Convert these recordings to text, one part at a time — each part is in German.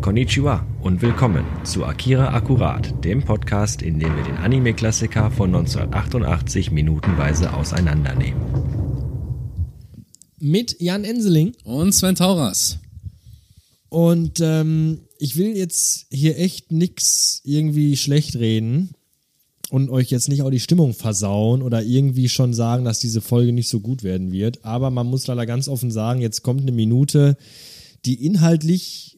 Konnichiwa und willkommen zu Akira Akkurat, dem Podcast, in dem wir den Anime-Klassiker von 1988 minutenweise auseinandernehmen. Mit Jan Enseling. Und Sven Tauras. Und ähm, ich will jetzt hier echt nix irgendwie schlecht reden und euch jetzt nicht auch die Stimmung versauen oder irgendwie schon sagen, dass diese Folge nicht so gut werden wird. Aber man muss leider ganz offen sagen, jetzt kommt eine Minute, die inhaltlich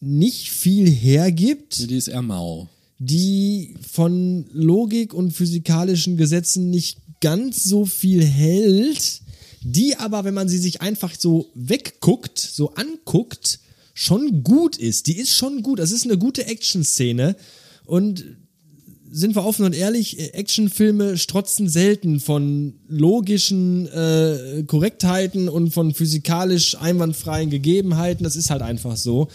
nicht viel hergibt, Die ist eher mau. die von Logik und physikalischen Gesetzen nicht ganz so viel hält, die aber, wenn man sie sich einfach so wegguckt, so anguckt, schon gut ist. Die ist schon gut. Das ist eine gute Action-Szene und sind wir offen und ehrlich, Actionfilme strotzen selten von logischen äh, Korrektheiten und von physikalisch einwandfreien Gegebenheiten. Das ist halt einfach so.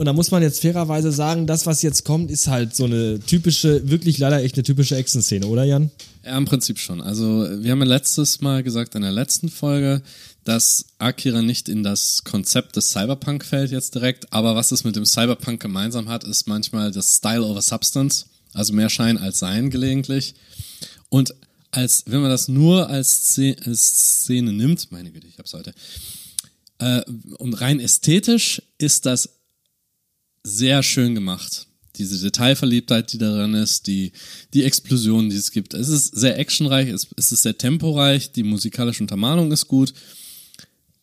Und da muss man jetzt fairerweise sagen, das, was jetzt kommt, ist halt so eine typische, wirklich leider echt eine typische Action-Szene, oder Jan? Ja, im Prinzip schon. Also, wir haben ja letztes Mal gesagt in der letzten Folge, dass Akira nicht in das Konzept des Cyberpunk fällt jetzt direkt, aber was es mit dem Cyberpunk gemeinsam hat, ist manchmal das Style over Substance, also mehr Schein als Sein gelegentlich. Und als, wenn man das nur als Szene, nimmt, meine Güte, ich hab's heute, äh, und rein ästhetisch ist das sehr schön gemacht. Diese Detailverliebtheit, die daran ist, die, die Explosionen, die es gibt. Es ist sehr actionreich, es, es ist sehr temporeich, die musikalische Untermalung ist gut.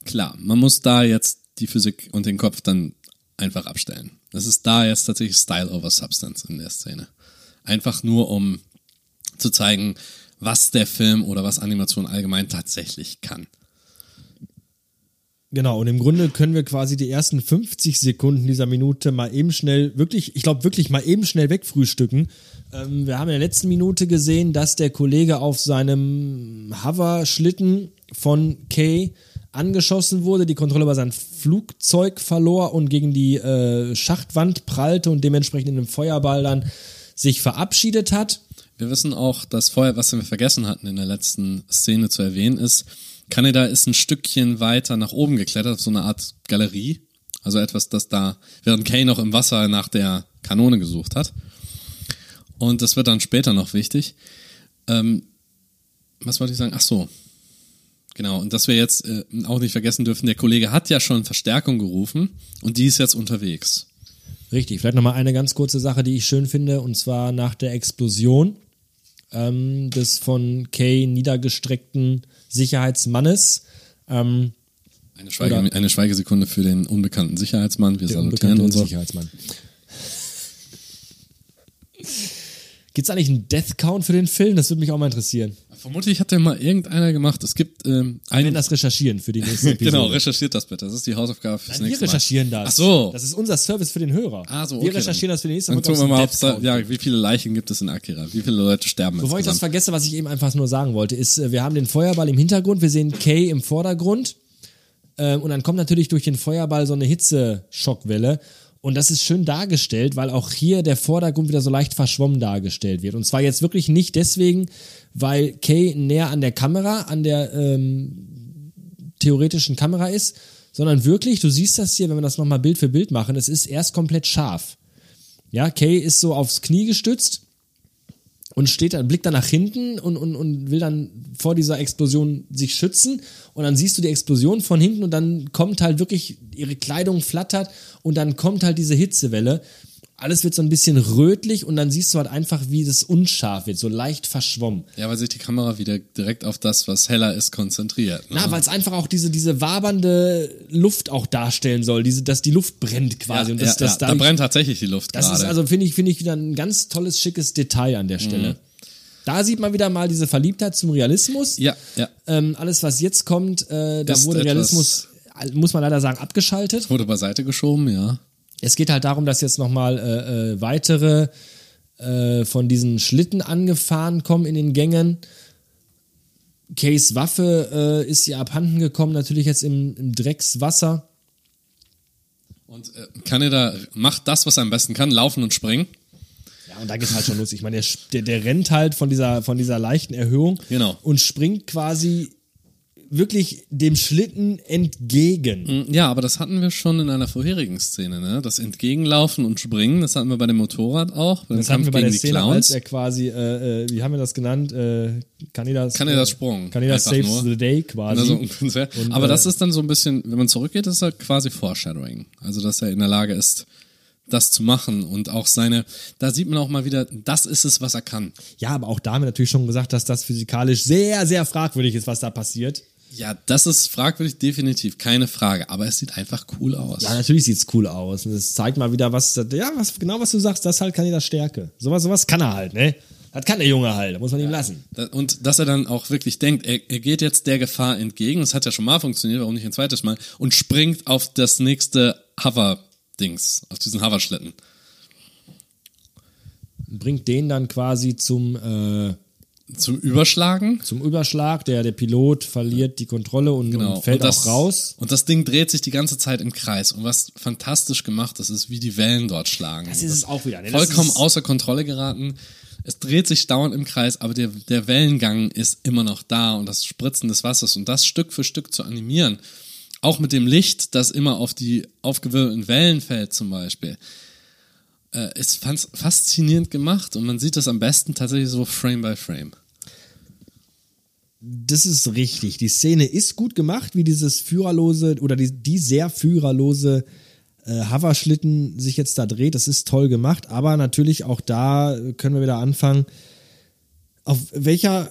Klar, man muss da jetzt die Physik und den Kopf dann einfach abstellen. Das ist da jetzt tatsächlich Style over Substance in der Szene. Einfach nur, um zu zeigen, was der Film oder was Animation allgemein tatsächlich kann. Genau, und im Grunde können wir quasi die ersten 50 Sekunden dieser Minute mal eben schnell, wirklich, ich glaube wirklich mal eben schnell wegfrühstücken. Ähm, wir haben in der letzten Minute gesehen, dass der Kollege auf seinem Hover-Schlitten von Kay angeschossen wurde, die Kontrolle über sein Flugzeug verlor und gegen die äh, Schachtwand prallte und dementsprechend in einem Feuerball dann sich verabschiedet hat. Wir wissen auch, dass vorher, was wir vergessen hatten in der letzten Szene zu erwähnen, ist, Kaneda ist ein Stückchen weiter nach oben geklettert, auf so eine Art Galerie. Also etwas, das da, während Kay noch im Wasser nach der Kanone gesucht hat. Und das wird dann später noch wichtig. Ähm, was wollte ich sagen? Ach so. Genau. Und dass wir jetzt äh, auch nicht vergessen dürfen, der Kollege hat ja schon Verstärkung gerufen und die ist jetzt unterwegs. Richtig, vielleicht nochmal eine ganz kurze Sache, die ich schön finde, und zwar nach der Explosion ähm, des von Kay niedergestreckten Sicherheitsmannes. Ähm, Eine, Schweige, eine Schweigesekunde für den unbekannten Sicherheitsmann. Wir salutieren so. Sicherheitsmann. Gibt's eigentlich einen Death Count für den Film? Das würde mich auch mal interessieren. Vermutlich hat der mal irgendeiner gemacht. Es gibt ähm, Wir werden einen. das recherchieren für die nächste Episode. Genau, recherchiert das bitte. Das ist die Hausaufgabe fürs Nein, wir nächste Mal. recherchieren das. Ach so. Das ist unser Service für den Hörer. Ah, so, Wir okay, recherchieren dann. das für die nächste Dann Folge, tun wir mal, ob's da, ja, wie viele Leichen gibt es in Akira? Wie viele Leute sterben Bevor ich das insgesamt? vergesse, was ich eben einfach nur sagen wollte, ist, äh, wir haben den Feuerball im Hintergrund, wir sehen Kay im Vordergrund ähm, und dann kommt natürlich durch den Feuerball so eine Hitzeszockwelle und das ist schön dargestellt, weil auch hier der Vordergrund wieder so leicht verschwommen dargestellt wird. Und zwar jetzt wirklich nicht deswegen, weil Kay näher an der Kamera, an der ähm, theoretischen Kamera ist, sondern wirklich, du siehst das hier, wenn wir das nochmal Bild für Bild machen, es ist erst komplett scharf. Ja, Kay ist so aufs Knie gestützt und steht dann, blickt dann nach hinten und, und, und will dann vor dieser Explosion sich schützen. Und dann siehst du die Explosion von hinten und dann kommt halt wirklich, ihre Kleidung flattert und dann kommt halt diese Hitzewelle. Alles wird so ein bisschen rötlich und dann siehst du halt einfach, wie das unscharf wird, so leicht verschwommen. Ja, weil sich die Kamera wieder direkt auf das, was heller ist, konzentriert. Ne? Na, weil es einfach auch diese, diese wabernde Luft auch darstellen soll, diese, dass die Luft brennt quasi. ja, und das, ja, das ja, da dadurch- brennt tatsächlich die Luft Das gerade. ist also, finde ich, finde ich wieder ein ganz tolles, schickes Detail an der Stelle. Da sieht man wieder mal diese Verliebtheit zum Realismus. ja, ja. Ähm, alles, was jetzt kommt, äh, da Ist wurde Realismus, äh, muss man leider sagen, abgeschaltet. Wurde beiseite geschoben, ja. Es geht halt darum, dass jetzt nochmal äh, äh, weitere äh, von diesen Schlitten angefahren kommen in den Gängen. Kays Waffe äh, ist ihr abhanden gekommen, natürlich jetzt im, im Dreckswasser. Und äh, Kaneda macht das, was er am besten kann, laufen und springen. Ja, und da geht's halt schon los. Ich meine, der, der, der rennt halt von dieser, von dieser leichten Erhöhung Genau. und springt quasi wirklich dem Schlitten entgegen. Ja, aber das hatten wir schon in einer vorherigen Szene, ne? Das Entgegenlaufen und Springen, das hatten wir bei dem Motorrad auch, Das hatten wir bei der Szene, Clowns. als er quasi, äh, äh, wie haben wir das genannt? Äh, Kanidas, Kanidas Sprung. Kanidas saves nur. the day quasi. Also. Und, aber äh, das ist dann so ein bisschen, wenn man zurückgeht, ist er quasi Foreshadowing. Also, dass er in der Lage ist, das zu machen und auch seine, da sieht man auch mal wieder, das ist es, was er kann. ja, aber auch da haben wir natürlich schon gesagt, dass das physikalisch sehr, sehr fragwürdig ist, was da passiert. Ja, das ist fragwürdig, definitiv, keine Frage. Aber es sieht einfach cool aus. Ja, natürlich sieht's cool aus. Und es zeigt mal wieder, was, ja, was, genau was du sagst, das halt Kanidas Stärke. Sowas, sowas kann er halt, ne? Das kann der Junge halt, da muss man ihm lassen. Und dass er dann auch wirklich denkt, er, er geht jetzt der Gefahr entgegen, das hat ja schon mal funktioniert, warum nicht ein zweites Mal, und springt auf das nächste Hover-Dings, auf diesen Hoverschlitten. Bringt den dann quasi zum, äh, Zum Überschlagen. zum Überschlag. Der, der Pilot verliert die Kontrolle und, Genau. und fällt und das, auch raus. Und das Ding dreht sich die ganze Zeit im Kreis. Und was fantastisch gemacht ist, ist, wie die Wellen dort schlagen. Das ist es auch wieder. Ne? Vollkommen außer Kontrolle geraten. Es dreht sich dauernd im Kreis, aber der, der Wellengang ist immer noch da und das Spritzen des Wassers und das Stück für Stück zu animieren. Auch mit dem Licht, das immer auf die aufgewirbelten Wellen fällt zum Beispiel. Äh, ist fas- faszinierend gemacht und man sieht das am besten tatsächlich so Frame by Frame. Das ist richtig. Die Szene ist gut gemacht, wie dieses führerlose oder die, die sehr führerlose äh, Hoverschlitten sich jetzt da dreht. Das ist toll gemacht, aber natürlich auch da können wir wieder anfangen. Auf welcher,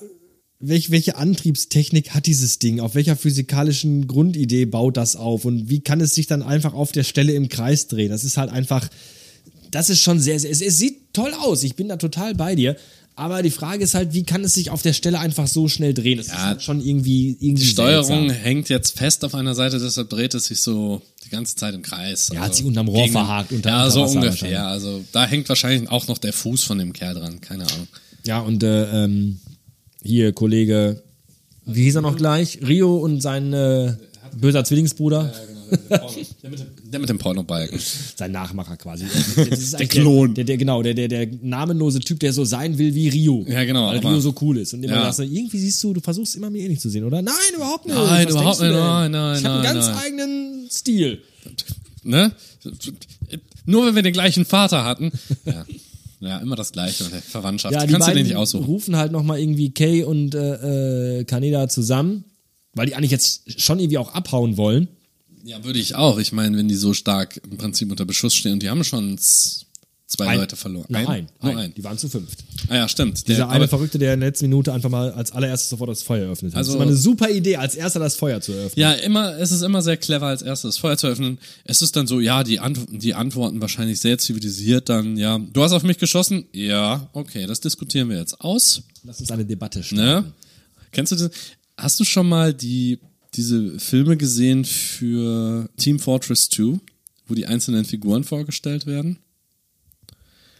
welch, welche Antriebstechnik hat dieses Ding? Auf welcher physikalischen Grundidee baut das auf? Und wie kann es sich dann einfach auf der Stelle im Kreis drehen? Das ist halt einfach, das ist schon sehr, sehr es, es sieht toll aus. Ich bin da total bei dir. Aber die Frage ist halt, wie kann es sich auf der Stelle einfach so schnell drehen? Das ist halt schon irgendwie, irgendwie Die Steuerung seltsam. hängt jetzt fest auf einer Seite, deshalb dreht es sich so die ganze Zeit im Kreis. Ja, hat sich unterm Rohr verhakt, unter- ja, unter so ungefähr. Also da hängt wahrscheinlich auch noch der Fuß von dem Kerl dran. Keine Ahnung. Ja, und äh, ähm, hier Kollege, wie hieß er noch gleich? Rio und sein äh, böser Zwillingsbruder, Der mit dem, der mit dem Pornobalken. sein Nachmacher quasi. Eigentlich Klon. Der, der, genau, der, der, der namenlose Typ, der so sein will wie Rio. Ja, genau, Weil Rio so cool ist. Und immer Ja. sagst du, irgendwie siehst du, du versuchst immer mir ähnlich zu sehen, oder? Nein, überhaupt nicht. Nein, Was überhaupt du nicht. Nein, nein, Ich habe einen ganz nein. eigenen Stil. Ne? Nur wenn wir den gleichen Vater hatten. Ja, ja immer das Gleiche der Verwandtschaft. Ja, die Kannst du beiden den nicht aussuchen. rufen halt nochmal irgendwie Kay und äh, äh, Kaneda zusammen, weil die eigentlich jetzt schon irgendwie auch abhauen wollen. Ja, würde ich auch. Ich meine, wenn die so stark im Prinzip unter Beschuss stehen und die haben schon zwei Ein- Leute verloren. Nein, Ein? Nur ein. Die waren zu fünft. Ah ja, stimmt. Dieser Der, eine Verrückte, der in der letzten Minute einfach mal als allererstes sofort das Feuer eröffnet hat. Also- das ist mal eine super Idee, als erster das Feuer zu eröffnen. ja, immer, es ist immer sehr clever, als erstes das Feuer zu öffnen. Es ist dann so, ja, die, Ant die Antworten wahrscheinlich sehr zivilisiert dann, ja. Du hast auf mich geschossen? Ja, okay, das diskutieren wir jetzt aus. Lass uns eine Debatte starten. Ne? Kennst du das? Hast du schon mal die, diese Filme gesehen für Team Fortress 2, wo die einzelnen Figuren vorgestellt werden?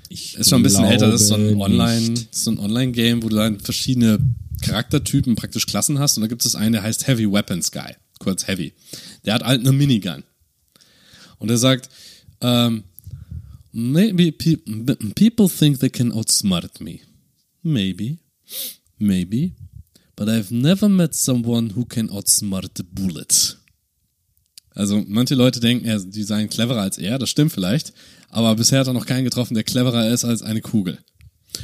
Ich Ist schon ein bisschen älter, das ist so ein Online, so ein Online-Game, wo du dann verschiedene Charaktertypen praktisch Klassen hast und da gibt es einen, der heißt Heavy Weapons Guy, kurz Heavy. Der hat halt eine Minigun. Und er sagt, ähm, maybe pe people think they can outsmart me. Maybe. Maybe. But I've never met someone who can outsmart the bullet. Also manche Leute denken, er, die seien cleverer als er, das stimmt vielleicht, aber bisher hat er noch keinen getroffen, der cleverer ist als eine Kugel.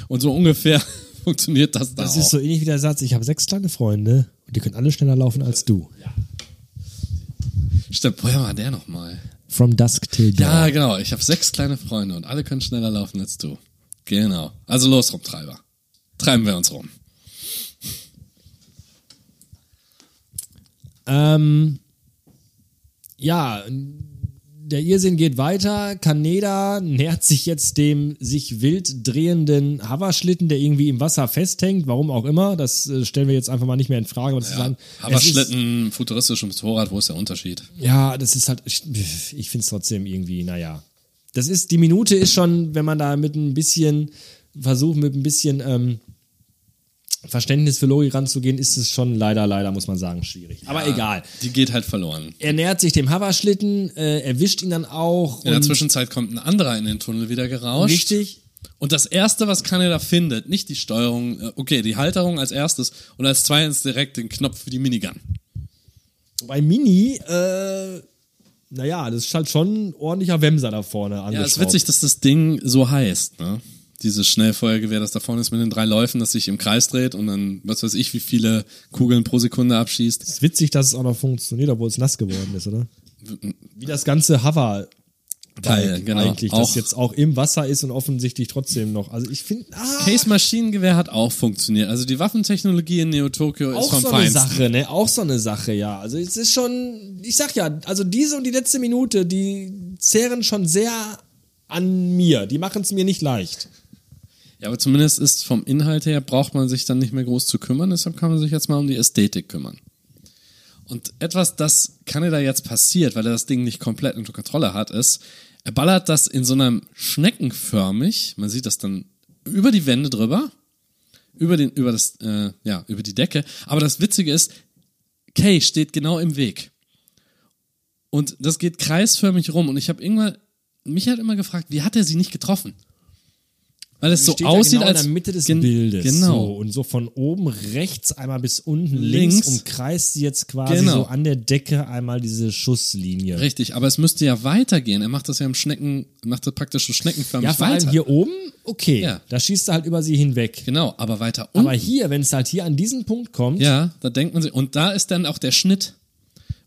Und so ungefähr funktioniert das da Das auch. ist so ähnlich wie der Satz, ich habe sechs kleine Freunde und die können alle schneller laufen als du. Stimmt, woher war der nochmal? From dusk till dawn. Ja, genau, ich habe sechs kleine Freunde und alle können schneller laufen als du. Genau. Also los, Rumtreiber. Treiben wir uns rum. Ähm, ja, der Irrsinn geht weiter. Kaneda nähert sich jetzt dem sich wild drehenden Hoverschlitten, der irgendwie im Wasser festhängt. Warum auch immer. Das äh, stellen wir jetzt einfach mal nicht mehr in Frage. Aber Ja, es ist- Schlitten, futuristisches Motorrad, wo ist der Unterschied? Ja, das ist halt, ich, ich finde es trotzdem irgendwie, naja. Das ist, die Minute ist schon, wenn man da mit ein bisschen, versucht mit ein bisschen ähm, Verständnis für Logik ranzugehen, ist es schon leider, leider, muss man sagen, schwierig. Aber egal. Die geht halt verloren. Er nähert sich dem Hoverschlitten, äh, erwischt ihn dann auch. In der Zwischenzeit kommt ein anderer in den Tunnel wieder gerauscht. Richtig. Und das erste, was Kaneda findet, nicht die Steuerung, äh, okay, die Halterung als erstes und als zweites direkt den Knopf für die Minigun. Bei Mini, äh, naja, das ist halt schon ein ordentlicher Wemser da vorne Ja, es ist witzig, dass das Ding so heißt, ne? Dieses Schnellfeuergewehr, das da vorne ist mit den drei Läufen, das sich im Kreis dreht und dann, was weiß ich, wie viele Kugeln pro Sekunde abschießt. Es ist witzig, dass es auch noch funktioniert, obwohl es nass geworden ist, oder? Wie das ganze Hover Teil, genau. eigentlich, Auch- das jetzt auch im Wasser ist und offensichtlich trotzdem noch. Also ich finde, ah, Case Maschinengewehr hat auch funktioniert. Also die Waffentechnologie in Neo Tokyo ist auch vom so eine Feinsten. Sache, ne? Auch so eine Sache, ja. Also es ist schon, ich sag ja, also diese und die letzte Minute, die zehren schon sehr an mir. Die machen es mir nicht leicht. Ja, aber zumindest ist vom Inhalt her, braucht man sich dann nicht mehr groß zu kümmern, deshalb kann man sich jetzt mal um die Ästhetik kümmern. Und etwas, das Kaneda jetzt passiert, weil er das Ding nicht komplett unter Kontrolle hat, ist, er ballert das in so einem schneckenförmig, man sieht das dann über die Wände drüber, über den, über das, äh, ja, über die Decke. Aber das Witzige ist, Kay steht genau im Weg. Und das geht kreisförmig rum. Und ich habe irgendwann, mich hat immer gefragt, wie hat er sie nicht getroffen? Weil es so aussieht, genau als in der Mitte des Gen- Bildes. Genau. So, und so von oben rechts einmal bis unten links, Links. umkreist sie jetzt quasi Genau. so an der Decke einmal diese Schusslinie. Richtig, aber es müsste ja weitergehen. Er macht das ja im Schnecken, macht das praktisch so schneckenförmig Ja, vor weiter. allem hier oben, okay. Ja. Da schießt er halt über sie hinweg. Genau, aber weiter unten. Aber hier, wenn es halt hier an diesen Punkt kommt, ja, da denkt man sich, und da ist dann auch der Schnitt.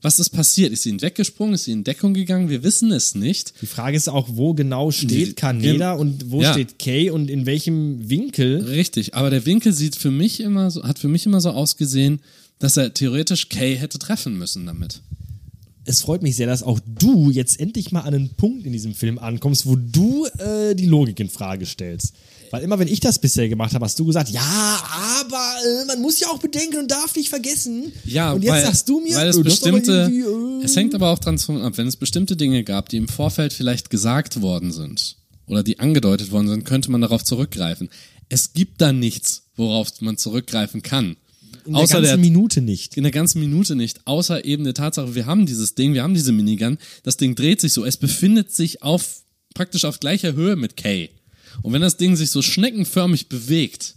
Was ist passiert? Ist sie weggesprungen? Ist sie in Deckung gegangen? Wir wissen es nicht. die Frage ist auch, wo genau steht Kaneda und wo Ja. steht Kay und in welchem Winkel. Richtig, aber der Winkel sieht für mich immer so, hat für mich immer so ausgesehen, dass er theoretisch Kay hätte treffen müssen damit. Es freut mich sehr, dass auch du jetzt endlich mal an einen Punkt in diesem Film ankommst, wo du äh, die Logik in Frage stellst. Weil immer, wenn ich das bisher gemacht habe, hast du gesagt, ja, aber äh, man muss ja auch bedenken und darf nicht vergessen. Ja, und jetzt weil, sagst du mir, weil es äh, bestimmte, irgendwie, äh, es hängt aber auch dran ab, wenn es bestimmte Dinge gab, die im Vorfeld vielleicht gesagt worden sind oder die angedeutet worden sind, könnte man darauf zurückgreifen. Es gibt da nichts, worauf man zurückgreifen kann. in der außer ganzen der, Minute nicht. in der ganzen Minute nicht, außer eben der Tatsache, wir haben dieses Ding, wir haben diese Minigun, das Ding dreht sich so, es befindet sich auf, praktisch auf gleicher Höhe mit Kay. Und wenn das Ding sich so schneckenförmig bewegt,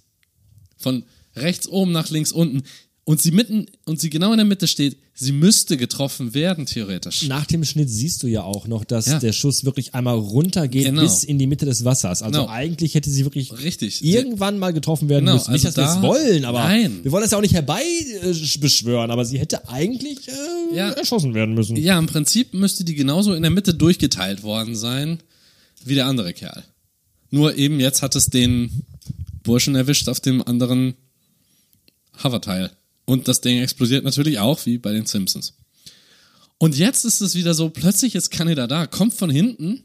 von rechts oben nach links unten, und sie mitten, und sie genau in der Mitte steht, sie müsste getroffen werden, theoretisch. Nach dem Schnitt siehst du ja auch noch, dass Ja. der Schuss wirklich einmal runtergeht Genau. bis in die Mitte des Wassers. Also Genau. eigentlich hätte sie wirklich Richtig. irgendwann mal getroffen werden Genau, müssen. Nicht, dass also wir da- es wollen, aber Nein. wir wollen das ja auch nicht herbei äh, beschwören, aber sie hätte eigentlich äh, Ja. erschossen werden müssen. Ja, im Prinzip müsste die genauso in der Mitte durchgeteilt worden sein, wie der andere Kerl. Nur eben jetzt hat es den Burschen erwischt auf dem anderen Hoverteil. Und das Ding explodiert natürlich auch, wie bei den Simpsons. Und jetzt ist es wieder so, plötzlich ist Kaneda da, kommt von hinten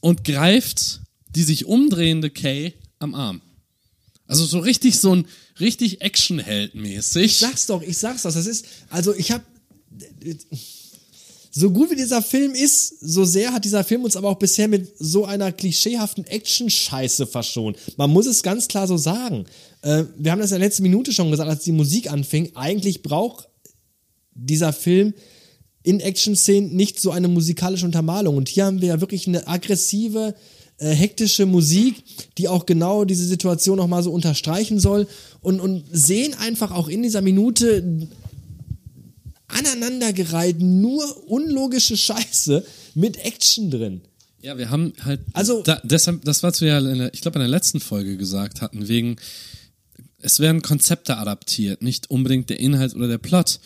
und greift die sich umdrehende Kay am Arm. Also so richtig so ein richtig Actionheld-mäßig. Ich sag's doch, ich sag's doch. Das ist, also ich hab, so gut wie dieser Film ist, so sehr hat dieser Film uns aber auch bisher mit so einer klischeehaften Action-Scheiße verschont. Man muss es ganz klar so sagen. Äh, wir haben das in der letzten Minute schon gesagt, als die Musik anfing. Eigentlich braucht dieser Film in Action-Szenen nicht so eine musikalische Untermalung. Und hier haben wir ja wirklich eine aggressive, äh, hektische Musik, die auch genau diese Situation nochmal so unterstreichen soll. Und, und sehen einfach auch in dieser Minute aneinandergereiht nur unlogische Scheiße mit Action drin. Ja, wir haben halt, Also- da, deshalb, das was wir ja, der, ich glaube, in der letzten Folge gesagt hatten, wegen, es werden Konzepte adaptiert, nicht unbedingt der Inhalt oder der Plot.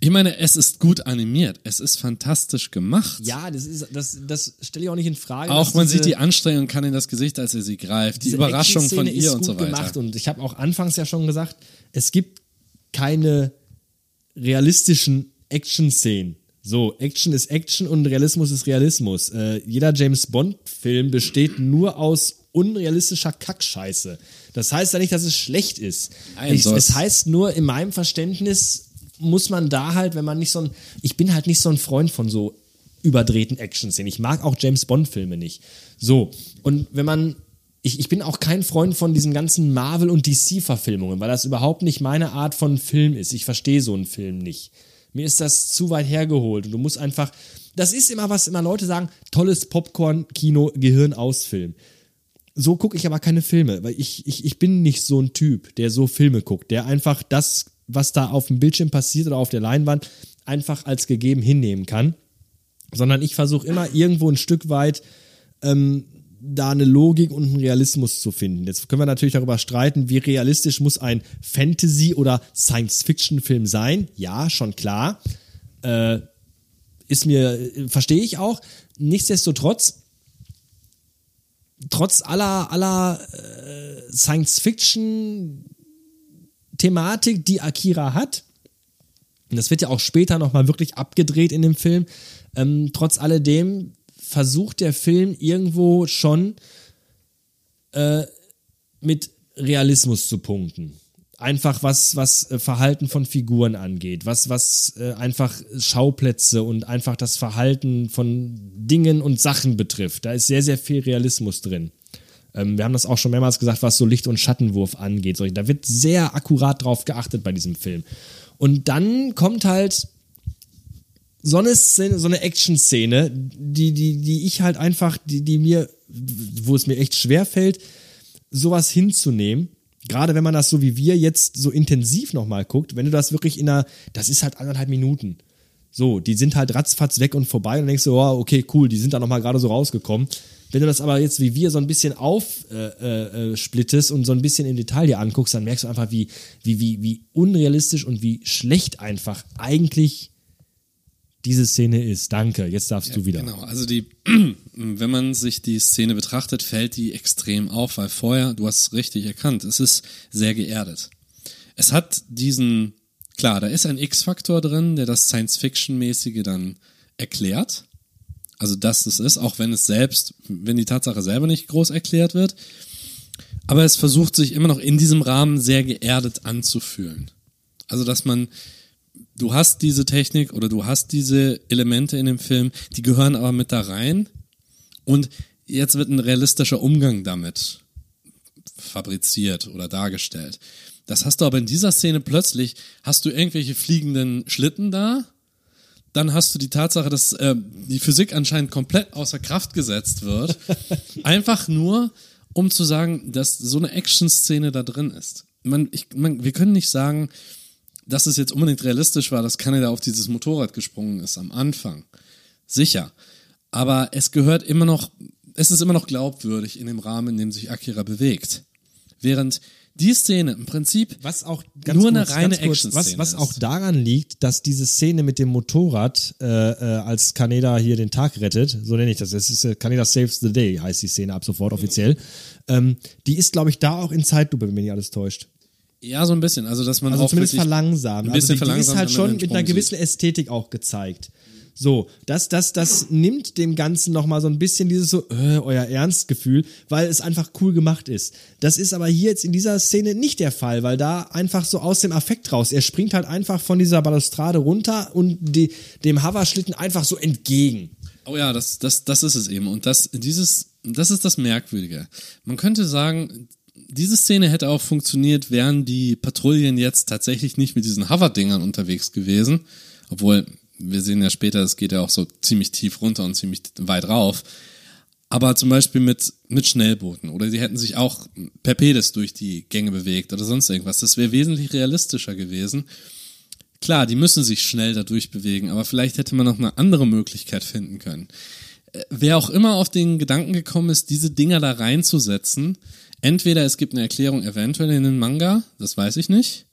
Ich meine, es ist gut animiert, es ist fantastisch gemacht. Ja, das ist, das, das stelle ich auch nicht in Frage. Auch man diese- sieht die Anstrengung, kann in das Gesicht, als er sie greift, die Überraschung von ihr ist und so gut weiter. Gemacht. Und ich habe auch anfangs ja schon gesagt, es gibt keine realistischen Action-Szenen. So, Action ist Action und Realismus ist Realismus. Äh, jeder James Bond-Film besteht nur aus unrealistischer Kackscheiße. Das heißt ja nicht, dass es schlecht ist. Ich, es heißt nur, in meinem Verständnis muss man da halt, wenn man nicht so ein, ich bin halt nicht so ein Freund von so überdrehten Action-Szenen. Ich mag auch James Bond-Filme nicht. So, und wenn man, ich, ich bin auch kein Freund von diesen ganzen Marvel- und DC-Verfilmungen, weil das überhaupt nicht meine Art von Film ist. Ich verstehe so einen Film nicht. Mir ist das zu weit hergeholt und du musst einfach, das ist immer, was immer Leute sagen, tolles Popcorn-Kino, Gehirn ausfilm. So gucke ich aber keine Filme, weil ich, ich, ich bin nicht so ein Typ, der so Filme guckt, der einfach das, was da auf dem Bildschirm passiert oder auf der Leinwand, einfach als gegeben hinnehmen kann, sondern ich versuche immer irgendwo ein Stück weit ähm, da eine Logik und einen Realismus zu finden. Jetzt können wir natürlich darüber streiten, wie realistisch muss ein Fantasy- oder Science-Fiction-Film sein. Ja, schon klar. Äh, ist mir, verstehe ich auch. Nichtsdestotrotz, trotz aller, aller äh, Science-Fiction-Thematik, die Akira hat, und das wird ja auch später nochmal wirklich abgedreht in dem Film, ähm, trotz alledem versucht der Film irgendwo schon äh, mit Realismus zu punkten. Einfach was, was äh, Verhalten von Figuren angeht, was, was äh, einfach Schauplätze und einfach das Verhalten von Dingen und Sachen betrifft. Da ist sehr, sehr viel Realismus drin. Ähm, wir haben das auch schon mehrmals gesagt, was so Licht- und Schattenwurf angeht. Da wird sehr akkurat drauf geachtet bei diesem Film. Und dann kommt halt so eine Szene, so eine Action-Szene, die, die, die ich halt einfach, die, die mir, wo es mir echt schwer fällt, sowas hinzunehmen. Gerade wenn man das so wie wir jetzt so intensiv nochmal guckt, wenn du das wirklich in einer, das ist halt anderthalb Minuten. So, die sind halt ratzfatz weg und vorbei und denkst du, oh, okay, cool, die sind da nochmal gerade so rausgekommen. Wenn du das aber jetzt wie wir so ein bisschen aufsplittest äh, äh, und so ein bisschen im Detail dir anguckst, dann merkst du einfach, wie, wie, wie, wie unrealistisch und wie schlecht einfach eigentlich diese Szene ist. Danke, jetzt darfst ja, du wieder. Genau, also die, wenn man sich die Szene betrachtet, fällt die extrem auf, weil vorher, du hast es richtig erkannt, es ist sehr geerdet. Es hat diesen, klar, da ist ein X-Faktor drin, der das Science-Fiction-mäßige dann erklärt. Also, dass es ist, auch wenn es selbst, wenn die Tatsache selber nicht groß erklärt wird. Aber es versucht sich immer noch in diesem Rahmen sehr geerdet anzufühlen. Also, dass man du hast diese Technik oder du hast diese Elemente in dem Film, die gehören aber mit da rein und jetzt wird ein realistischer Umgang damit fabriziert oder dargestellt. Das hast du aber in dieser Szene plötzlich, hast du irgendwelche fliegenden Schlitten da, dann hast du die Tatsache, dass äh, die Physik anscheinend komplett außer Kraft gesetzt wird, einfach nur, um zu sagen, dass so eine Action-Szene da drin ist. Man, ich, man, wir können nicht sagen, dass es jetzt unbedingt realistisch war, dass Kaneda auf dieses Motorrad gesprungen ist am Anfang. Sicher. Aber es gehört immer noch, es ist immer noch glaubwürdig in dem Rahmen, in dem sich Akira bewegt. Während die Szene im Prinzip was auch nur kurz, eine reine Action-Szene was, was auch daran liegt, dass diese Szene mit dem Motorrad, äh, äh, als Kaneda hier den Tag rettet, so nenne ich das, es ist äh, Kaneda Saves the Day, heißt die Szene ab sofort offiziell, ähm, die ist, glaube ich, da auch in Zeitlupe, wenn mir nicht alles täuscht. Ja, so ein bisschen. Also, dass man also auch zumindest verlangsamt. Ein bisschen also die, die ist halt schon mit einer gewissen sieht. Ästhetik auch gezeigt. So, das, das, das nimmt dem Ganzen nochmal so ein bisschen dieses so, äh, euer Ernstgefühl, weil es einfach cool gemacht ist. Das ist aber hier jetzt in dieser Szene nicht der Fall, weil da einfach so aus dem Affekt raus, er springt halt einfach von dieser Balustrade runter und die, dem Hoverschlitten einfach so entgegen. Oh ja, das, das, das ist es eben. Und das, dieses, das ist das Merkwürdige. Man könnte sagen, diese Szene hätte auch funktioniert, wären die Patrouillen jetzt tatsächlich nicht mit diesen Hover-Dingern unterwegs gewesen. Obwohl, wir sehen ja später, es geht ja auch so ziemlich tief runter und ziemlich weit rauf. Aber zum Beispiel mit, mit Schnellbooten oder sie hätten sich auch per Pedis durch die Gänge bewegt oder sonst irgendwas. Das wäre wesentlich realistischer gewesen. Klar, die müssen sich schnell dadurch bewegen, aber vielleicht hätte man noch eine andere Möglichkeit finden können. Äh, wer auch immer auf den Gedanken gekommen ist, diese Dinger da reinzusetzen, entweder es gibt eine Erklärung eventuell in den Manga, das weiß ich nicht.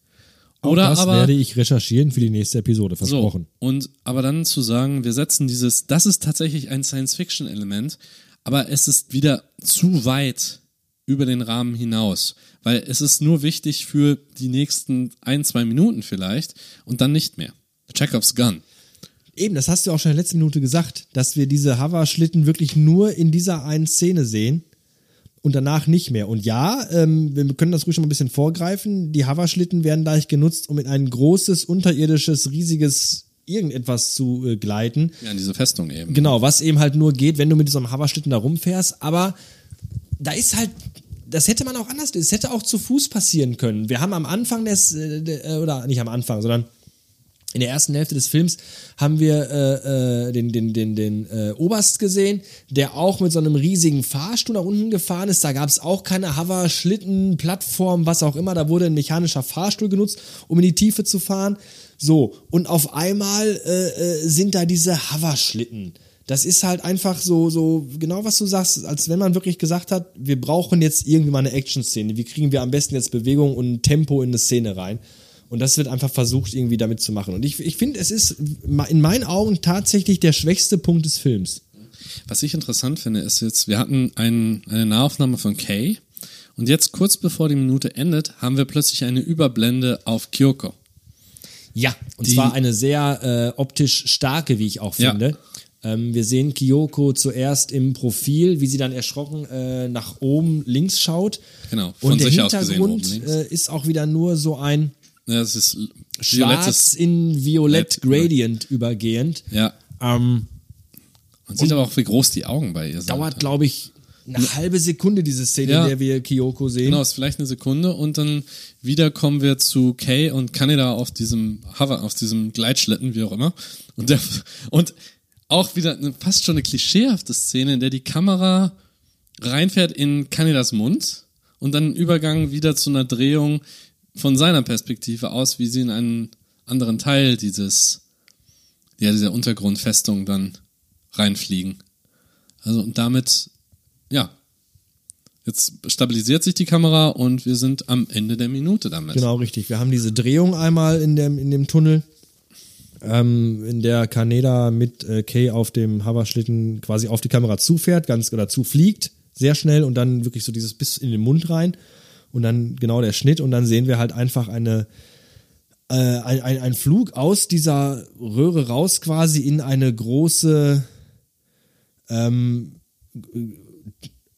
Oder Auch das aber, werde ich recherchieren für die nächste Episode, versprochen. So, und aber dann zu sagen, wir setzen dieses, das ist tatsächlich ein Science-Fiction-Element, aber es ist wieder zu weit über den Rahmen hinaus, weil es ist nur wichtig für die nächsten ein, zwei Minuten vielleicht und dann nicht mehr. Chekhovs Gun. Eben, das hast du auch schon in der letzten Minute gesagt, dass wir diese Hover-Schlitten wirklich nur in dieser einen Szene sehen und danach nicht mehr. Und ja, ähm, wir können das ruhig schon mal ein bisschen vorgreifen. Die Hoverschlitten werden gleich genutzt, um in ein großes, unterirdisches, riesiges irgendetwas zu äh, gleiten. Ja, in diese Festung eben. Genau, was eben halt nur geht, wenn du mit diesem Hoverschlitten da rumfährst. Aber da ist halt das hätte man auch anders, es hätte auch zu Fuß passieren können. Wir haben am Anfang des, äh, oder nicht am Anfang, sondern In der ersten Hälfte des Films haben wir äh, äh, den, den, den, den äh, Oberst gesehen, der auch mit so einem riesigen Fahrstuhl nach unten gefahren ist. Da gab es auch keine Hover, Schlitten, Plattform, was auch immer. Da wurde ein mechanischer Fahrstuhl genutzt, um in die Tiefe zu fahren. So, und auf einmal äh, äh, sind da diese Hoverschlitten. Das ist halt einfach so, so, genau was du sagst, als wenn man wirklich gesagt hat, wir brauchen jetzt irgendwie mal eine Action-Szene. Wie kriegen wir am besten jetzt Bewegung und Tempo in eine Szene rein? Und das wird einfach versucht, irgendwie damit zu machen. Und ich, ich finde, es ist in meinen Augen tatsächlich der schwächste Punkt des Films. Was ich interessant finde, ist jetzt, wir hatten ein, eine Nahaufnahme von Kay und jetzt kurz bevor die Minute endet, haben wir plötzlich eine Überblende auf Kyoko. Ja, und Die- zwar eine sehr äh, optisch starke, wie ich auch Ja. finde. Ähm, wir sehen Kyoko zuerst im Profil, wie sie dann erschrocken äh, nach oben links schaut. Genau, von und der sich aus gesehen Hintergrund oben links. äh, ist auch wieder nur so ein Ja, das ist schwarz in violett Gradient übergehend. Ja, Ähm, man sieht aber auch, wie groß die Augen bei ihr sind. dauert, glaube ich, eine halbe Sekunde, diese Szene, Ja. in der wir Kyoko sehen. Genau, ist vielleicht eine Sekunde und dann wieder kommen wir zu Kay und Kaneda auf diesem Hover, auf diesem Gleitschlitten, wie auch immer. Und der, und auch wieder eine, fast schon eine klischeehafte Szene, in der die Kamera reinfährt in Kanedas Mund und dann Übergang wieder zu einer Drehung von seiner Perspektive aus, wie sie in einen anderen Teil dieses, ja, dieser Untergrundfestung dann reinfliegen. Also und damit, ja, Jetzt stabilisiert sich die Kamera und wir sind am Ende der Minute damit. Genau, richtig. Wir haben diese Drehung einmal in dem, in dem Tunnel, ähm, in der Kaneda mit äh, Kay auf dem Hoverschlitten quasi auf die Kamera zufährt, ganz oder zufliegt, sehr schnell und dann wirklich so dieses bis in den Mund rein und dann genau der Schnitt und dann sehen wir halt einfach eine äh, ein, ein, ein Flug aus dieser Röhre raus quasi in eine große ähm,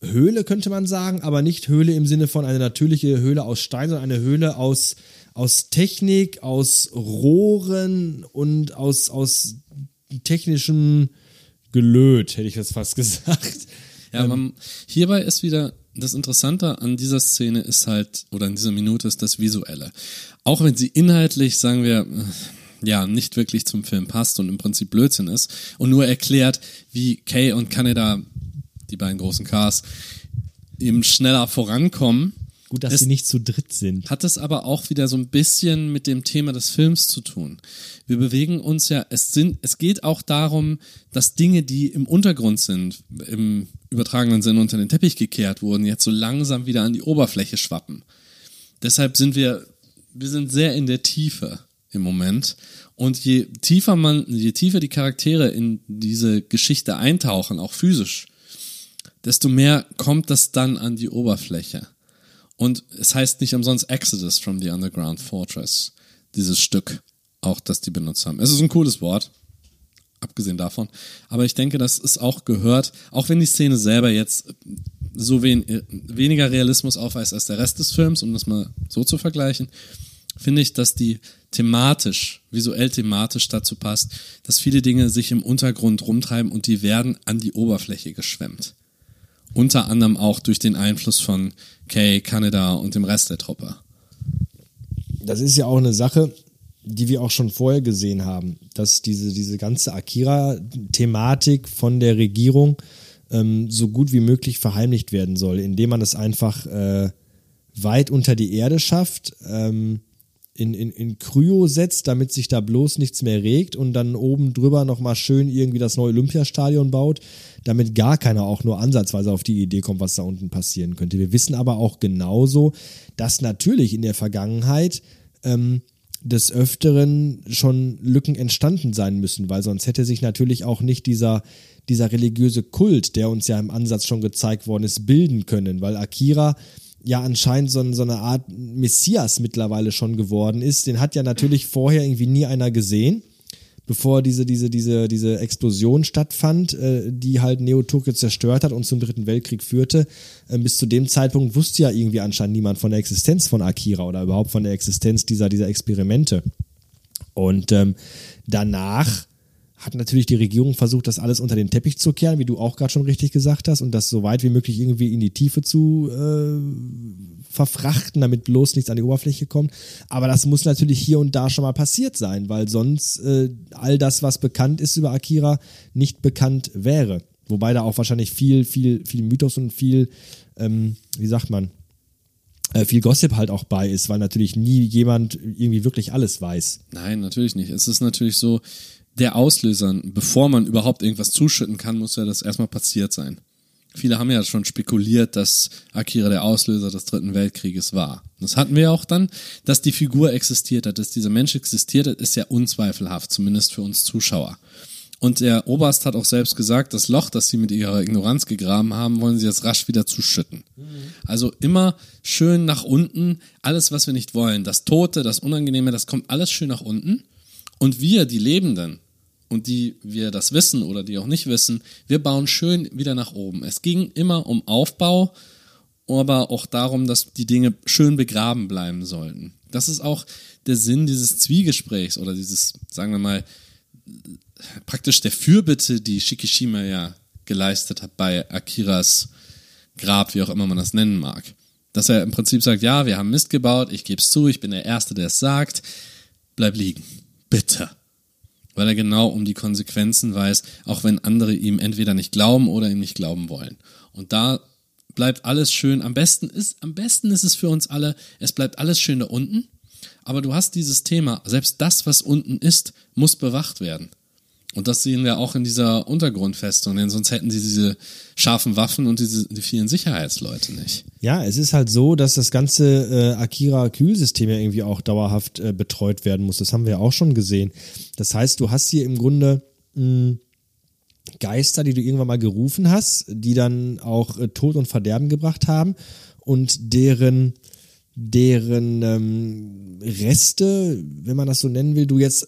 Höhle, könnte man sagen, aber nicht Höhle im Sinne von eine natürliche Höhle aus Stein, sondern eine Höhle aus, aus Technik, aus Rohren und aus, aus technischem Gelöt, hätte ich jetzt fast gesagt. Ja, man, hierbei ist wieder das Interessante an dieser Szene ist halt, oder in dieser Minute ist das Visuelle. Auch wenn sie inhaltlich, sagen wir, äh, ja, nicht wirklich zum Film passt und im Prinzip Blödsinn ist und nur erklärt, wie Kay und Kaneda, die beiden großen Cars, eben schneller vorankommen. Gut, dass Es- sie nicht zu dritt sind. hat es aber auch wieder so ein bisschen mit dem Thema des Films zu tun. Wir bewegen uns ja, es sind, es geht auch darum, dass Dinge, die im Untergrund sind, im übertragenen Sinne unter den Teppich gekehrt wurden, jetzt so langsam wieder an die Oberfläche schwappen. Deshalb sind wir, wir sind sehr in der Tiefe im Moment. Und je tiefer man, je tiefer die Charaktere in diese Geschichte eintauchen, auch physisch, desto mehr kommt das dann an die Oberfläche. Und es heißt nicht umsonst Exodus from the Underground Fortress, dieses Stück, auch das die benutzt haben. Es ist ein cooles Wort, abgesehen davon. Aber ich denke, dass es auch gehört, auch wenn die Szene selber jetzt so wen, weniger Realismus aufweist als der Rest des Films, um das mal so zu vergleichen, finde ich, dass die thematisch, visuell thematisch dazu passt, dass viele Dinge sich im Untergrund rumtreiben und die werden an die Oberfläche geschwemmt. Unter anderem auch durch den Einfluss von Kay, Kaneda und dem Rest der Truppe. das ist ja auch eine Sache, die wir auch schon vorher gesehen haben, dass diese, diese ganze Akira-Thematik von der Regierung ähm, so gut wie möglich verheimlicht werden soll, indem man es einfach äh, weit unter die Erde schafft, ähm, in, in, in Kryo setzt, damit sich da bloß nichts mehr regt und dann oben drüber nochmal schön irgendwie das neue Olympiastadion baut, damit gar keiner auch nur ansatzweise auf die Idee kommt, was da unten passieren könnte. Wir wissen aber auch genauso, dass natürlich in der Vergangenheit ähm, des Öfteren schon Lücken entstanden sein müssen, weil sonst hätte sich natürlich auch nicht dieser, dieser religiöse Kult, der uns ja im Ansatz schon gezeigt worden ist, bilden können, weil Akira ja anscheinend so, so eine Art Messias mittlerweile schon geworden ist. Den hat ja natürlich vorher irgendwie nie einer gesehen, bevor diese, diese, diese, diese Explosion stattfand, äh, die halt Neo-Tokyo zerstört hat und zum Dritten Weltkrieg führte. Äh, bis zu dem Zeitpunkt wusste ja irgendwie anscheinend niemand von der Existenz von Akira oder überhaupt von der Existenz dieser, dieser Experimente. Und ähm, danach hat natürlich die Regierung versucht, das alles unter den Teppich zu kehren, wie du auch gerade schon richtig gesagt hast, und das so weit wie möglich irgendwie in die Tiefe zu äh, verfrachten, damit bloß nichts an die Oberfläche kommt. Aber das muss natürlich hier und da schon mal passiert sein, weil sonst äh, all das, was bekannt ist über Akira, nicht bekannt wäre. Wobei da auch wahrscheinlich viel, viel, viel Mythos und viel, ähm, wie sagt man, äh, viel Gossip halt auch bei ist, weil natürlich nie jemand irgendwie wirklich alles weiß. Nein, natürlich nicht. Es ist natürlich so, der Auslöser, bevor man überhaupt irgendwas zuschütten kann, muss ja das erstmal passiert sein. Viele haben ja schon spekuliert, dass Akira der Auslöser des Dritten Weltkrieges war. Das hatten wir auch dann, dass die Figur existiert hat, dass dieser Mensch existiert hat, ist ja unzweifelhaft, zumindest für uns Zuschauer. Und der Oberst hat auch selbst gesagt, das Loch, das sie mit ihrer Ignoranz gegraben haben, wollen sie jetzt rasch wieder zuschütten. Mhm. Also immer schön nach unten, alles, was wir nicht wollen, das Tote, das Unangenehme, das kommt alles schön nach unten. Und wir, die Lebenden, und die wir das wissen oder die auch nicht wissen, wir bauen schön wieder nach oben. Es ging immer um Aufbau, aber auch darum, dass die Dinge schön begraben bleiben sollten. Das ist auch der Sinn dieses Zwiegesprächs oder dieses, sagen wir mal, praktisch der Fürbitte, die Shikishima ja geleistet hat bei Akiras Grab, wie auch immer man das nennen mag. Dass er im Prinzip sagt, ja, wir haben Mist gebaut, ich gebe es zu, ich bin der Erste, der es sagt, bleib liegen. Bitte weil er genau um die Konsequenzen weiß, auch wenn andere ihm entweder nicht glauben oder ihm nicht glauben wollen. Und da bleibt alles schön. Am besten ist, am besten ist es für uns alle, es bleibt alles schön da unten. Aber du hast dieses Thema, selbst das, was unten ist, muss bewacht werden. Und das sehen wir auch in dieser Untergrundfestung, denn sonst hätten sie diese scharfen Waffen und diese, die vielen Sicherheitsleute nicht. Ja, es ist halt so, dass das ganze äh, Akira-Kühlsystem ja irgendwie auch dauerhaft äh, betreut werden muss. Das haben wir auch schon gesehen. Das heißt, du hast hier im Grunde mh, Geister, die du irgendwann mal gerufen hast, die dann auch äh, Tod und Verderben gebracht haben und deren deren ähm, Reste, wenn man das so nennen will, du jetzt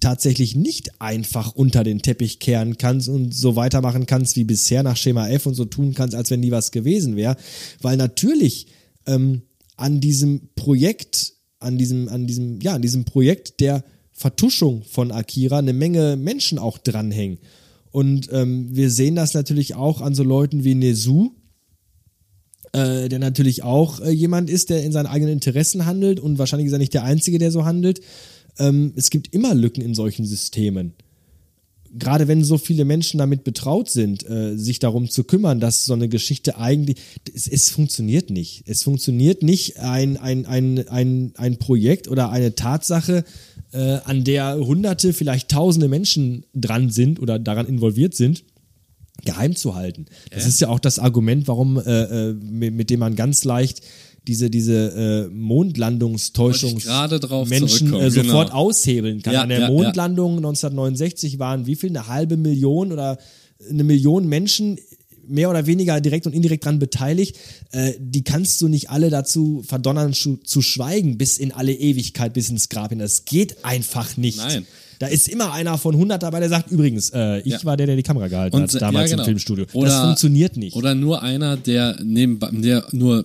tatsächlich nicht einfach unter den Teppich kehren kannst und so weitermachen kannst wie bisher nach Schema F und so tun kannst, als wenn nie was gewesen wäre, weil natürlich ähm, an diesem Projekt, an diesem, an diesem, ja, an diesem Projekt der Vertuschung von Akira eine Menge Menschen auch dranhängen. Und ähm, wir sehen das natürlich auch an so Leuten wie Nezu, äh, der natürlich auch äh, jemand ist, der in seinen eigenen Interessen handelt und wahrscheinlich ist er nicht der Einzige, der so handelt. Ähm, es gibt immer Lücken in solchen Systemen. Gerade wenn so viele Menschen damit betraut sind, äh, sich darum zu kümmern, dass so eine Geschichte eigentlich, es, es funktioniert nicht. Es funktioniert nicht ein, ein, ein, ein, ein Projekt oder eine Tatsache, äh, an der Hunderte, vielleicht Tausende Menschen dran sind oder daran involviert sind geheim zu halten. Das ja. ist ja auch das Argument, warum äh, äh mit, mit, dem man ganz leicht diese diese äh, Mondlandungstäuschungs Menschen äh, sofort genau. aushebeln kann. Ja, An der ja, Mondlandung 1969 waren wie viel eine halbe Million oder eine Million Menschen mehr oder weniger direkt und indirekt dran beteiligt, äh, die kannst du nicht alle dazu verdonnern zu, zu schweigen bis in alle Ewigkeit, bis ins Grab hin. Das geht einfach nicht. Nein. Da ist immer einer von 100 dabei, der sagt, übrigens, äh, ich ja. war der, der die Kamera gehalten und, hat, damals ja, genau. im Filmstudio. Oder, das funktioniert nicht. Oder nur einer, der neben, der nur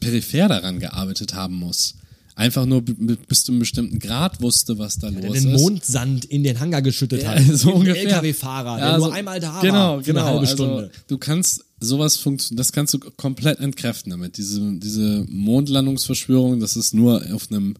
peripher daran gearbeitet haben muss einfach nur bis zu einem bestimmten Grad wusste, was da ja, los ist. Den Mondsand in den Hangar geschüttet ja, hat. So ungefähr. LKW-Fahrer, ja, der so, nur einmal da genau, war. Genau, eine halbe Stunde. Also, du kannst sowas funktioniert, das kannst du komplett entkräften damit. Diese, diese Mondlandungsverschwörung, das ist nur auf einem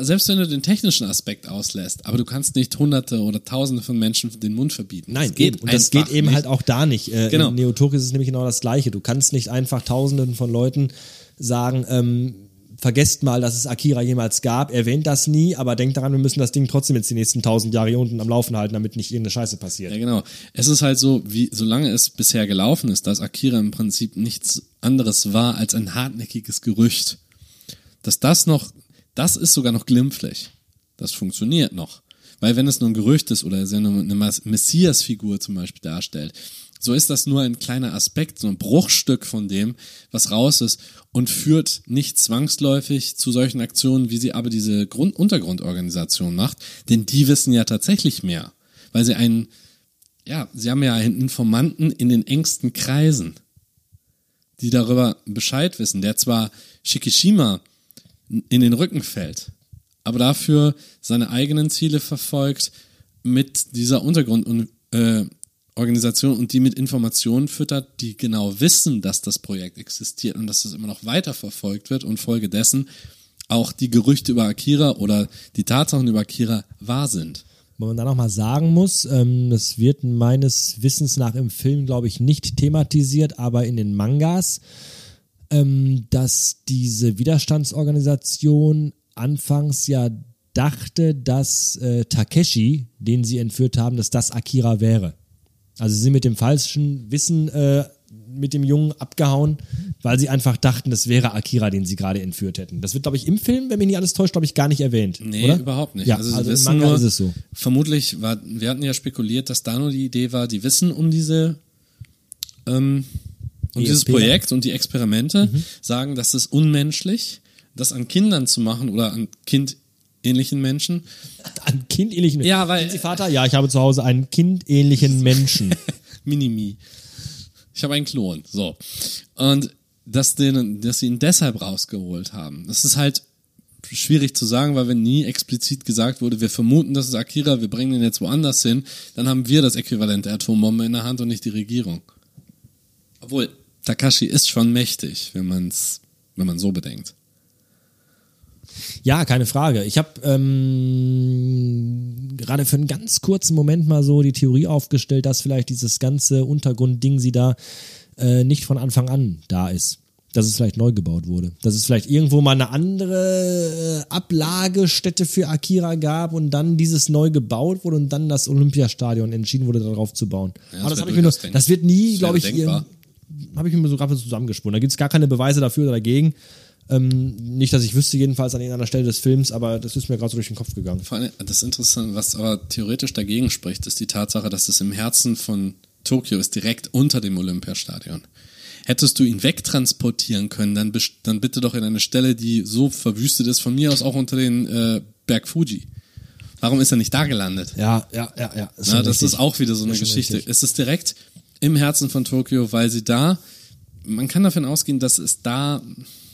selbst wenn du den technischen Aspekt auslässt, aber du kannst nicht hunderte oder tausende von Menschen den Mund verbieten. Nein, das geht eben. Und das geht eben nicht. halt auch da nicht. Äh, genau. In Neotok ist es nämlich genau das Gleiche. Du kannst nicht einfach tausenden von Leuten sagen, ähm, vergesst mal, dass es Akira jemals gab, erwähnt das nie, aber denkt daran, wir müssen das Ding trotzdem jetzt die nächsten tausend Jahre hier unten am Laufen halten, damit nicht irgendeine Scheiße passiert. Ja, genau. Es ist halt so, wie, solange es bisher gelaufen ist, dass Akira im Prinzip nichts anderes war als ein hartnäckiges Gerücht. Dass das noch das ist sogar noch glimpflich. Das funktioniert noch. Weil wenn es nur ein Gerücht ist oder eine Messias-Figur zum Beispiel darstellt, so ist das nur ein kleiner Aspekt, so ein Bruchstück von dem, was raus ist und führt nicht zwangsläufig zu solchen Aktionen, wie sie aber diese Grund Untergrundorganisation macht, denn die wissen ja tatsächlich mehr, weil sie einen, ja, sie haben ja einen Informanten in den engsten Kreisen, die darüber Bescheid wissen, der zwar Shikishima in den Rücken fällt, aber dafür seine eigenen Ziele verfolgt, mit dieser Untergrundorganisation äh, und die mit Informationen füttert, die genau wissen, dass das Projekt existiert und dass es immer noch weiter verfolgt wird und folgedessen auch die Gerüchte über Akira oder die Tatsachen über Akira wahr sind. Wo man da nochmal sagen muss, ähm, das wird meines Wissens nach im Film, glaube ich, nicht thematisiert, aber in den Mangas, ähm, dass diese Widerstandsorganisation anfangs ja dachte, dass äh, Takeshi, den sie entführt haben, dass das Akira wäre. Also sie sind mit dem falschen Wissen äh, mit dem Jungen abgehauen, weil sie einfach dachten, das wäre Akira, den sie gerade entführt hätten. Das wird, glaube ich, im Film, wenn mich nicht alles täuscht, glaube ich, gar nicht erwähnt. Nee, oder? überhaupt nicht. Ja, also, also, im Manga nur, ist es so. vermutlich war, wir hatten ja spekuliert, dass da nur die Idee war, die wissen um diese ähm, ESP. dieses Projekt und die Experimente, sagen, das ist unmenschlich, das an Kindern zu machen oder an kindähnlichen Menschen. An kindähnlichen Ja, weil- Sie Vater? Ja, ich habe zu Hause einen kindähnlichen Menschen. Minimi. Ich habe einen Klon. So. Und dass, den, dass sie ihn deshalb rausgeholt haben. Das ist halt schwierig zu sagen, weil wenn nie explizit gesagt wurde, wir vermuten, das ist Akira, wir bringen ihn jetzt woanders hin, dann haben wir das Äquivalent der Atombombe in der Hand und nicht die Regierung. Obwohl, Takashi ist schon mächtig, wenn man's, wenn man so bedenkt. Ja, keine Frage. Ich habe ähm, gerade für einen ganz kurzen Moment mal so die Theorie aufgestellt, dass vielleicht dieses ganze Untergrundding sie da äh, nicht von Anfang an da ist. Dass es vielleicht neu gebaut wurde. Dass es vielleicht irgendwo mal eine andere äh, Ablagestätte für Akira gab und dann dieses neu gebaut wurde und dann das Olympiastadion entschieden wurde, darauf zu bauen. Ja, das Aber das, ich mir nur, das wird nie, glaube ich, denkbar. Habe ich mir so gerade zusammengesponnen. Da gibt es gar keine Beweise dafür oder dagegen. Ähm, nicht, dass ich wüsste, jedenfalls an irgendeiner Stelle des Films, aber das ist mir gerade so durch den Kopf gegangen. Vor allem, das Interessante, was aber theoretisch dagegen spricht, ist die Tatsache, dass es im Herzen von Tokio ist, direkt unter dem Olympiastadion. Hättest du ihn wegtransportieren können, dann, dann bitte doch in eine Stelle, die so verwüstet ist, von mir aus auch unter den äh, Berg Fuji. Warum ist er nicht da gelandet? Ja, ja, ja, ja. Ist Na, das richtig. ist auch wieder so eine Geschichte. richtig. Es ist direkt im Herzen von Tokio, weil sie da, man kann davon ausgehen, dass es da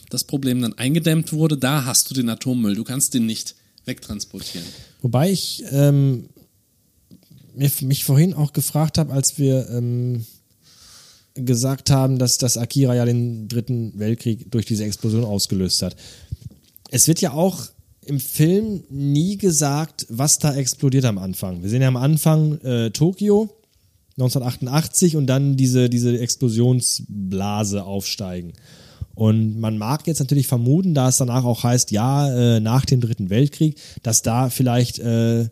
das Problem dann eingedämmt wurde. Da hast du den Atommüll. Du kannst den nicht wegtransportieren. Wobei ich ähm, mich vorhin auch gefragt habe, als wir ähm, gesagt haben, dass das Akira ja den dritten Weltkrieg durch diese Explosion ausgelöst hat. Es wird ja auch im Film nie gesagt, was da explodiert am Anfang. Wir sehen ja am Anfang äh, Tokio 1988 und dann diese, diese Explosionsblase aufsteigen. Und man mag jetzt natürlich vermuten, da es danach auch heißt, ja, äh, nach dem Dritten Weltkrieg, dass da vielleicht äh,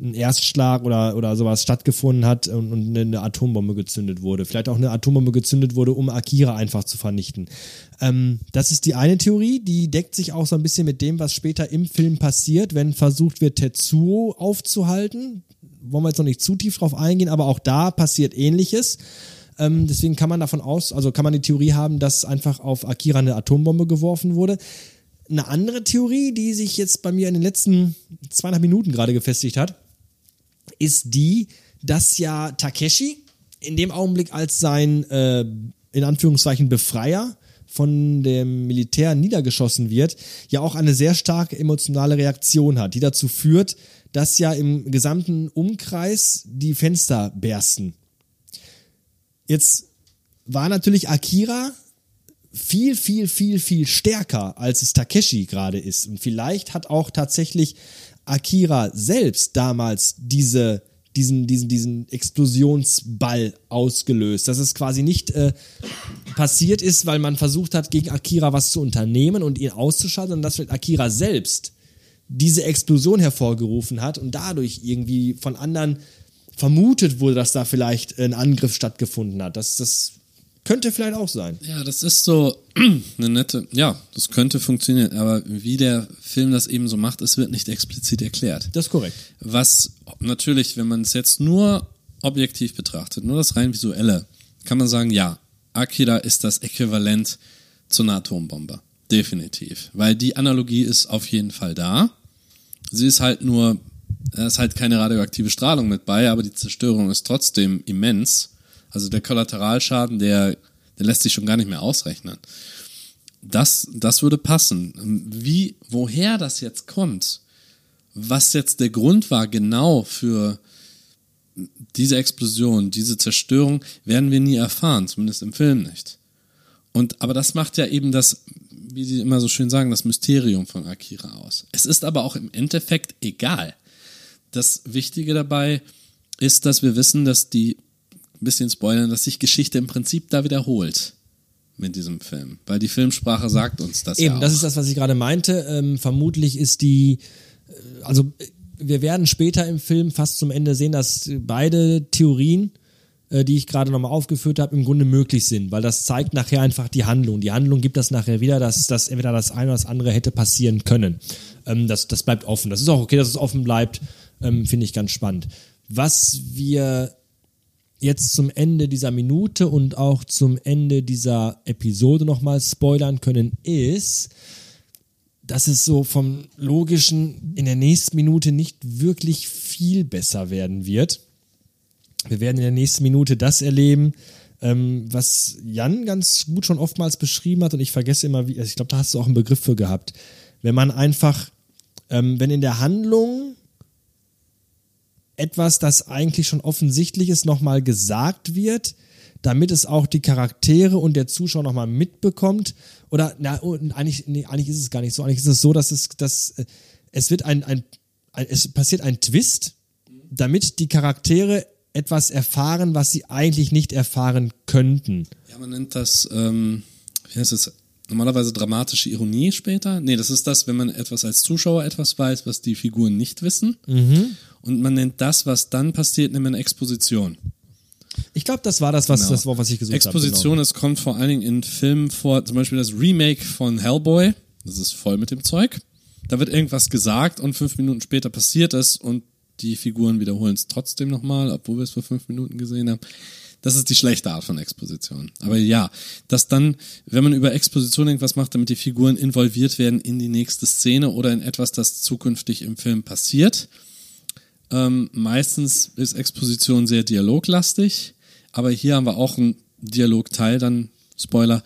ein Erstschlag oder, oder sowas stattgefunden hat und, und eine- Atombombe gezündet wurde. Vielleicht auch eine Atombombe gezündet wurde, um Akira einfach zu vernichten. Ähm, das ist die eine Theorie, die deckt sich auch so ein bisschen mit dem, was später im Film passiert, wenn versucht wird, Tetsuo aufzuhalten. Wollen wir jetzt noch nicht zu tief drauf eingehen, aber auch da passiert ähnliches. Ähm, deswegen kann man davon aus, also kann man die Theorie haben, dass einfach auf Akira eine Atombombe geworfen wurde. Eine andere Theorie, die sich jetzt bei mir in den letzten zweieinhalb Minuten gerade gefestigt hat, ist die, dass ja Takeshi in dem Augenblick als sein, äh, in Anführungszeichen, Befreier von dem Militär niedergeschossen wird, ja auch eine sehr starke emotionale Reaktion hat, die dazu führt, dass ja im gesamten Umkreis die Fenster bersten. Jetzt war natürlich Akira viel, viel, viel, viel stärker, als es Takeshi gerade ist. Und vielleicht hat auch tatsächlich Akira selbst damals diese, diesen, diesen, diesen Explosionsball ausgelöst. Dass es quasi nicht äh, passiert ist, weil man versucht hat, gegen Akira was zu unternehmen und ihn auszuschalten, sondern dass vielleicht Akira selbst diese Explosion hervorgerufen hat und dadurch irgendwie von anderen vermutet wurde, dass da vielleicht ein Angriff stattgefunden hat. Das, das könnte vielleicht auch sein. Ja, das ist so eine nette, ja, das könnte funktionieren, aber wie der Film das eben so macht, es wird nicht explizit erklärt. Das ist korrekt. Was natürlich, wenn man es jetzt nur objektiv betrachtet, nur das rein visuelle, kann man sagen, ja, Akira ist das Äquivalent zu einer Atombombe. Definitiv. Weil die Analogie ist auf jeden Fall da. Sie ist halt nur, da ist halt keine radioaktive Strahlung mit bei, aber die Zerstörung ist trotzdem immens. Also der Kollateralschaden, der, der lässt sich schon gar nicht mehr ausrechnen. Das, das würde passen. Wie, woher das jetzt kommt, was jetzt der Grund war genau für diese Explosion, diese Zerstörung werden wir nie erfahren, zumindest im Film nicht. Und, aber das macht ja eben das, wie sie immer so schön sagen, das Mysterium von Akira aus. Es ist aber auch im Endeffekt egal. Das Wichtige dabei ist, dass wir wissen, dass die, ein bisschen spoilern, dass sich Geschichte im Prinzip da wiederholt mit diesem Film. Weil die Filmsprache sagt uns das Eben, ja das ist das, was ich gerade meinte. Ähm, vermutlich ist die, äh, also äh, wir werden später im Film fast zum Ende sehen, dass beide Theorien, äh, die ich gerade nochmal aufgeführt habe, im Grunde möglich sind, weil das zeigt nachher einfach die Handlung. Die Handlung gibt das nachher wieder, dass, dass entweder das eine oder das andere hätte passieren können. Ähm, das, das bleibt offen. Das ist auch okay, dass es offen bleibt, ähm, finde ich ganz spannend. Was wir jetzt zum Ende dieser Minute und auch zum Ende dieser Episode nochmal spoilern können, ist, dass es so vom Logischen in der nächsten Minute nicht wirklich viel besser werden wird. Wir werden in der nächsten Minute das erleben, ähm, was Jan ganz gut schon oftmals beschrieben hat und ich vergesse immer, wie, also ich glaube, da hast du auch einen Begriff für gehabt. Wenn man einfach, ähm, wenn in der Handlung etwas, das eigentlich schon offensichtlich ist, nochmal gesagt wird, damit es auch die Charaktere und der Zuschauer nochmal mitbekommt. Oder na, und eigentlich, nee, eigentlich ist es gar nicht so. Eigentlich ist es so, dass es, dass äh, es wird ein, ein, ein es passiert ein Twist, damit die Charaktere etwas erfahren, was sie eigentlich nicht erfahren könnten. Ja, man nennt das, ähm, wie heißt es, normalerweise dramatische Ironie später. Nee, das ist das, wenn man etwas als Zuschauer etwas weiß, was die Figuren nicht wissen. Und man nennt das, was dann passiert, nämlich eine Exposition. Ich glaube, das war das, was, Genau. das Wort, was ich gesucht habe. Exposition, es kommt vor allen Dingen in Filmen vor, zum Beispiel das Remake von Hellboy. Das ist voll mit dem Zeug. Da wird irgendwas gesagt und fünf Minuten später passiert es und die Figuren wiederholen es trotzdem nochmal, obwohl wir es vor fünf Minuten gesehen haben. Das ist die schlechte Art von Exposition. Aber ja, dass dann, wenn man über Exposition irgendwas macht, damit die Figuren involviert werden in die nächste Szene oder in etwas, das zukünftig im Film passiert. Ähm, meistens ist Exposition sehr dialoglastig, aber hier haben wir auch einen Dialogteil, dann Spoiler,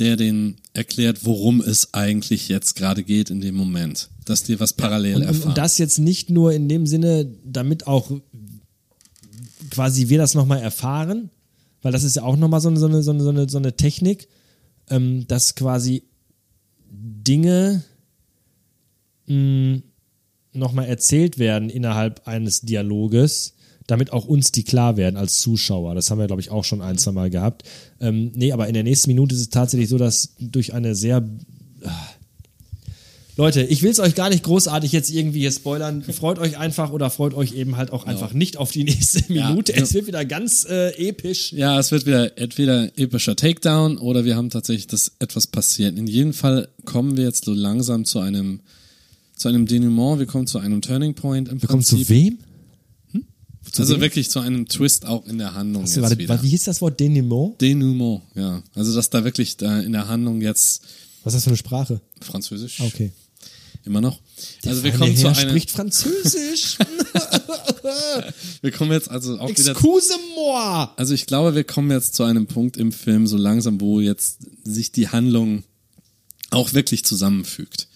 der den erklärt, worum es eigentlich jetzt gerade geht in dem Moment. Dass dir was parallel Und, und, erfahren. und das jetzt nicht nur in dem Sinne, damit auch quasi wir das nochmal erfahren, weil das ist ja auch nochmal so eine, so, eine, so, eine, so, eine, Technik, ähm, dass quasi Dinge nochmal erzählt werden innerhalb eines Dialoges, damit auch uns die klar werden als Zuschauer. Das haben wir, glaube ich, auch schon ein, zwei Mal gehabt. Ähm, nee, aber in der nächsten Minute ist es tatsächlich so, dass durch eine sehr Leute, ich will es euch gar nicht großartig jetzt irgendwie hier spoilern. Freut euch einfach oder freut euch eben halt auch einfach nicht auf die nächste Ja, Minute. ja. Es wird wieder ganz äh, episch. Ja, es wird wieder entweder epischer Takedown oder wir haben tatsächlich, dass etwas passiert. In jedem Fall kommen wir jetzt so langsam zu einem, zu einem Denouement, wir kommen zu einem Turning Point im Wir kommen zu wem? Zu also wem? wirklich zu einem Twist auch in der Handlung jetzt warte, wieder. warte, wie hieß das Wort Denouement? Denouement, ja. Also dass da wirklich da in der Handlung jetzt Was ist das für eine Sprache? Französisch Ah, Okay. Immer noch. Also wir kommen zu einem, spricht Französisch. wir kommen jetzt also auch wieder Excuse-moi. Also ich glaube, wir kommen jetzt zu einem Punkt im Film so langsam, wo jetzt sich die Handlung auch wirklich zusammenfügt.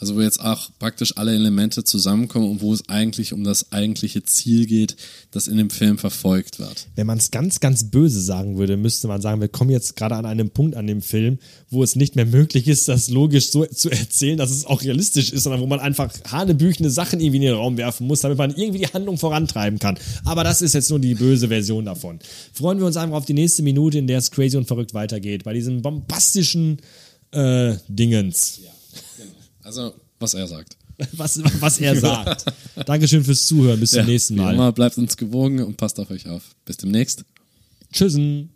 Also wo jetzt auch praktisch alle Elemente zusammenkommen und wo es eigentlich um das eigentliche Ziel geht, das in dem Film verfolgt wird. Wenn man es ganz, ganz böse sagen würde, müsste man sagen, wir kommen jetzt gerade an einem Punkt an dem Film, wo es nicht mehr möglich ist, das logisch so zu erzählen, dass es auch realistisch ist, sondern wo man einfach hanebüchene Sachen irgendwie in den Raum werfen muss, damit man irgendwie die Handlung vorantreiben kann. Aber das ist jetzt nur die böse Version davon. Freuen wir uns einfach auf die nächste Minute, in der es crazy und verrückt weitergeht, bei diesem bombastischen äh, Dingens. Also, was er sagt. Was, was er sagt. Dankeschön fürs Zuhören. Bis zum nächsten Wie Mal. immer, bleibt uns gewogen und passt auf euch auf. Bis demnächst. Tschüssen.